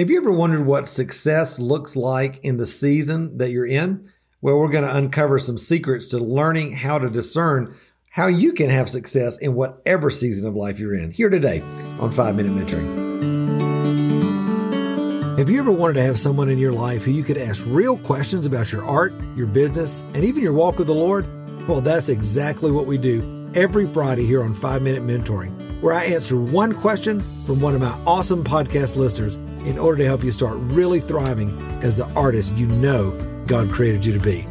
Have you ever wondered what success looks like in the season that you're in? Well, we're going to uncover some secrets to learning how to discern how you can have success in whatever season of life you're in. Here today on 5 Minute Mentoring. Have you ever wanted to have someone in your life who you could ask real questions about your art, your business, and even your walk with the Lord? Well, that's exactly what we do every Friday here on 5 Minute Mentoring, where I answer one question from one of my awesome podcast listeners in order to help you start really thriving as the artist you know God created you to be.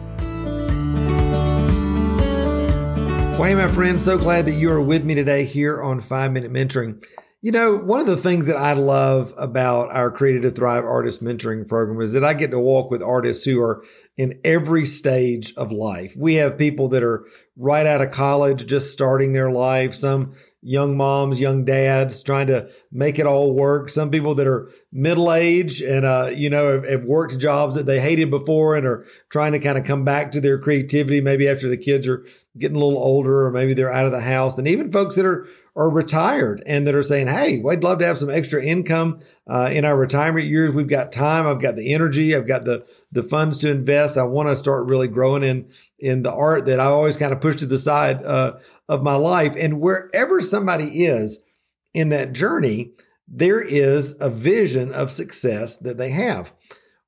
Well, hey, my friends, so glad that you are with me today here on 5 Minute Mentoring. You know, one of the things that I love about our Created to Thrive Artist Mentoring Program is that I get to walk with artists who are in every stage of life. We have people that are right out of college, just starting their life, some young moms, young dads trying to make it all work. Some people that are middle age and, uh, you know, have, have, worked jobs that they hated before and are trying to kind of come back to their creativity, maybe after the kids are getting a little older or maybe they're out of the house. And even folks that are are retired and that are saying, Hey, we'd love to have some extra income uh, in our retirement years. We've got time. I've got the energy. I've got the, the funds to invest. I want to start really growing in, in the art that I always kind of push to the side uh, of my life. And wherever somebody is in that journey, there is a vision of success that they have.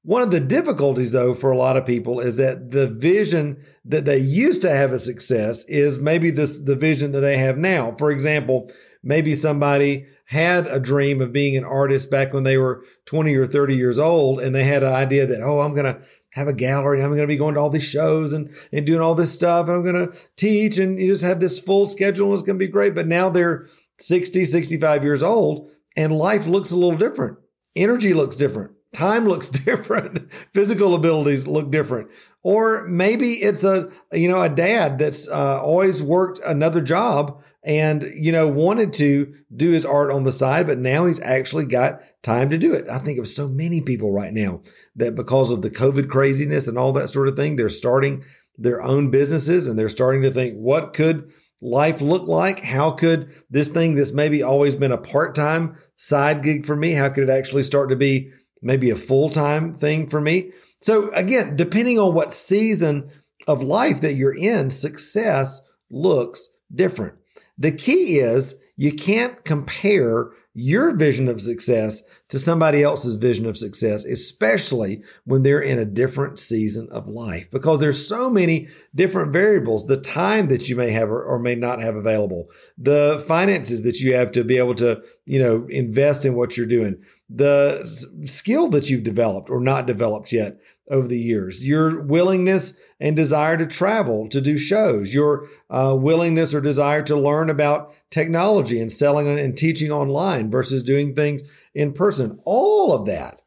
One of the difficulties, though, for a lot of people is that the vision that they used to have a success is maybe this the vision that they have now. For example, maybe somebody had a dream of being an artist back when they were 20 or 30 years old, and they had an idea that, oh, I'm going to have a gallery I'm going to be going to all these shows and, and doing all this stuff, and I'm going to teach, and you just have this full schedule, and it's going to be great. But now they're 60, 65 years old, and life looks a little different. Energy looks different time looks different. Physical abilities look different. Or maybe it's a you know a dad that's uh, always worked another job and you know wanted to do his art on the side but now he's actually got time to do it. I think of so many people right now that because of the covid craziness and all that sort of thing they're starting their own businesses and they're starting to think what could life look like? How could this thing that's maybe always been a part-time side gig for me how could it actually start to be maybe a full time thing for me. So again, depending on what season of life that you're in, success looks different. The key is you can't compare your vision of success to somebody else's vision of success, especially when they're in a different season of life, because there's so many different variables. The time that you may have or, or, may not have available, the finances that you have to be able to, you know, invest in what you're doing, the skill that you've developed or not developed yet over the years, your willingness and desire to travel, to do shows, your uh, willingness or desire to learn about technology and selling and teaching online versus doing things in person. All of that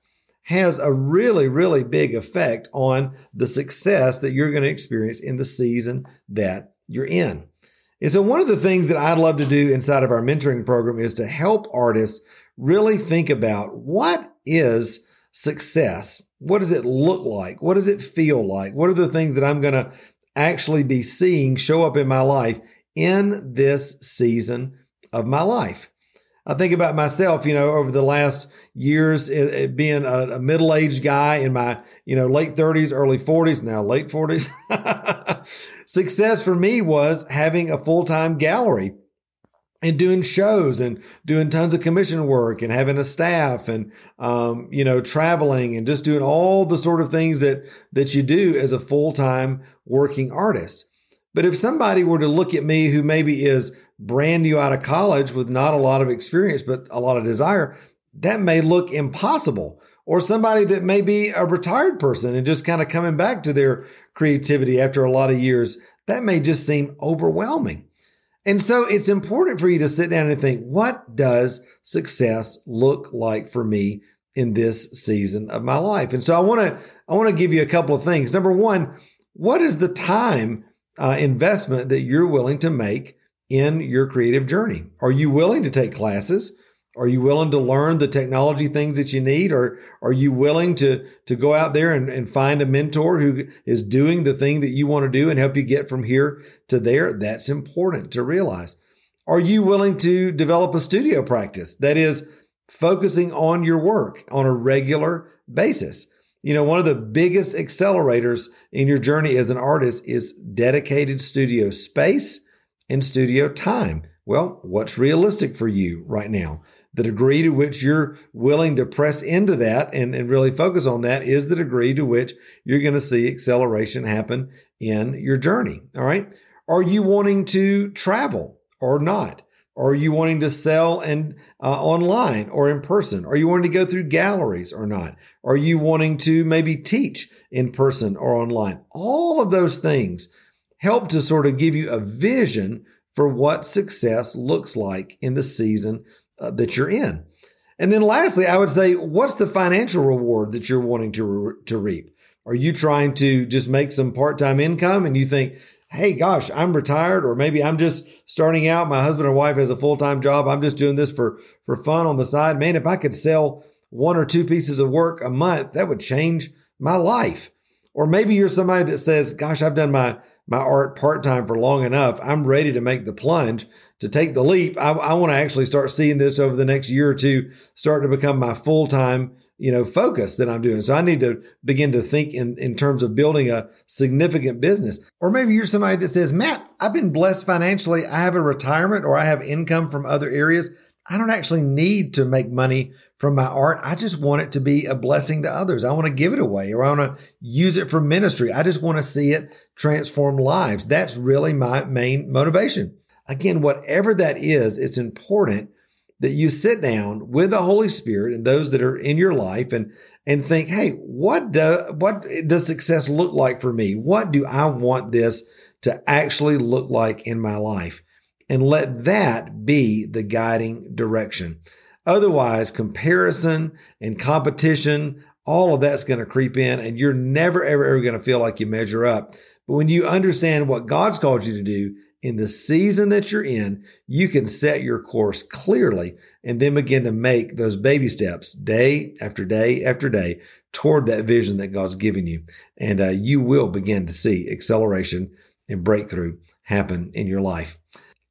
has a really, really big effect on the success that you're going to experience in the season that you're in. And so, one of the things that I'd love to do inside of our mentoring program is to help artists really think about what is success? What does it look like? What does it feel like? What are the things that I'm going to actually be seeing show up in my life in this season of my life? I think about myself, you know, over the last years, it, it being a, a middle aged guy in my, you know, late 30s, early 40s, now late 40s. Success for me was having a full time gallery and doing shows and doing tons of commission work and having a staff and um, you know traveling and just doing all the sort of things that that you do as a full-time working artist. But if somebody were to look at me who maybe is brand new out of college with not a lot of experience but a lot of desire that may look impossible. Or somebody that may be a retired person and just kind of coming back to their creativity after a lot of years that may just seem overwhelming and so it's important for you to sit down and think, what does success look like for me in this season of my life? And so I want to, I want to give you a couple of things. Number one, what is the time uh, investment that you're willing to make in your creative journey? Are you willing to take classes? Are you willing to learn the technology things that you need? Or are you willing to, to go out there and, and find a mentor who is doing the thing that you want to do and help you get from here to there? That's important to realize. Are you willing to develop a studio practice? That is, focusing on your work on a regular basis. You know, one of the biggest accelerators in your journey as an artist is dedicated studio space and studio time. Well, what's realistic for you right now? The degree to which you're willing to press into that and, and really focus on that is the degree to which you're going to see acceleration happen in your journey. All right. Are you wanting to travel or not? Are you wanting to sell and uh, online or in person? Are you wanting to go through galleries or not? Are you wanting to maybe teach in person or online? All of those things help to sort of give you a vision for what success looks like in the season uh, that you're in. And then lastly, I would say, what's the financial reward that you're wanting to, re- to reap? Are you trying to just make some part time income and you think, hey, gosh, I'm retired, or maybe I'm just starting out. My husband or wife has a full time job. I'm just doing this for, for fun on the side. Man, if I could sell one or two pieces of work a month, that would change my life. Or maybe you're somebody that says, gosh, I've done my, my art part time for long enough. I'm ready to make the plunge to take the leap. I, I want to actually start seeing this over the next year or two, start to become my full time you know, focus that I'm doing. So I need to begin to think in, in terms of building a significant business. Or maybe you're somebody that says, Matt, I've been blessed financially. I have a retirement or I have income from other areas. I don't actually need to make money from my art. I just want it to be a blessing to others. I want to give it away or I want to use it for ministry. I just want to see it transform lives. That's really my main motivation. Again, whatever that is, it's important that you sit down with the Holy Spirit and those that are in your life and and think, hey, what do what does success look like for me? What do I want this to actually look like in my life? And let that be the guiding direction. Otherwise, comparison and competition, all of that's going to creep in and you're never, ever, ever going to feel like you measure up. But when you understand what God's called you to do, in the season that you're in, you can set your course clearly and then begin to make those baby steps day after day after day toward that vision that God's given you. And uh, you will begin to see acceleration and breakthrough happen in your life.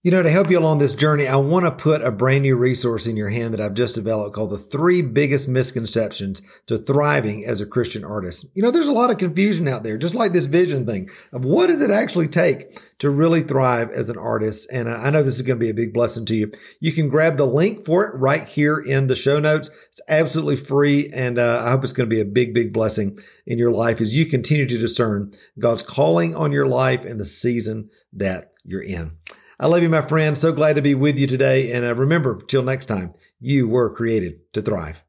You know, to help you along this journey, I want to put a brand new resource in your hand that I've just developed called the three biggest misconceptions to thriving as a Christian artist. You know, there's a lot of confusion out there, just like this vision thing of what does it actually take to really thrive as an artist. And I know this is going to be a big blessing to you. You can grab the link for it right here in the show notes. It's absolutely free. And uh, I hope it's going to be a big, big blessing in your life as you continue to discern God's calling on your life and the season that you're in. I love you, my friend. So glad to be with you today. And uh, remember, till next time, you were created to thrive.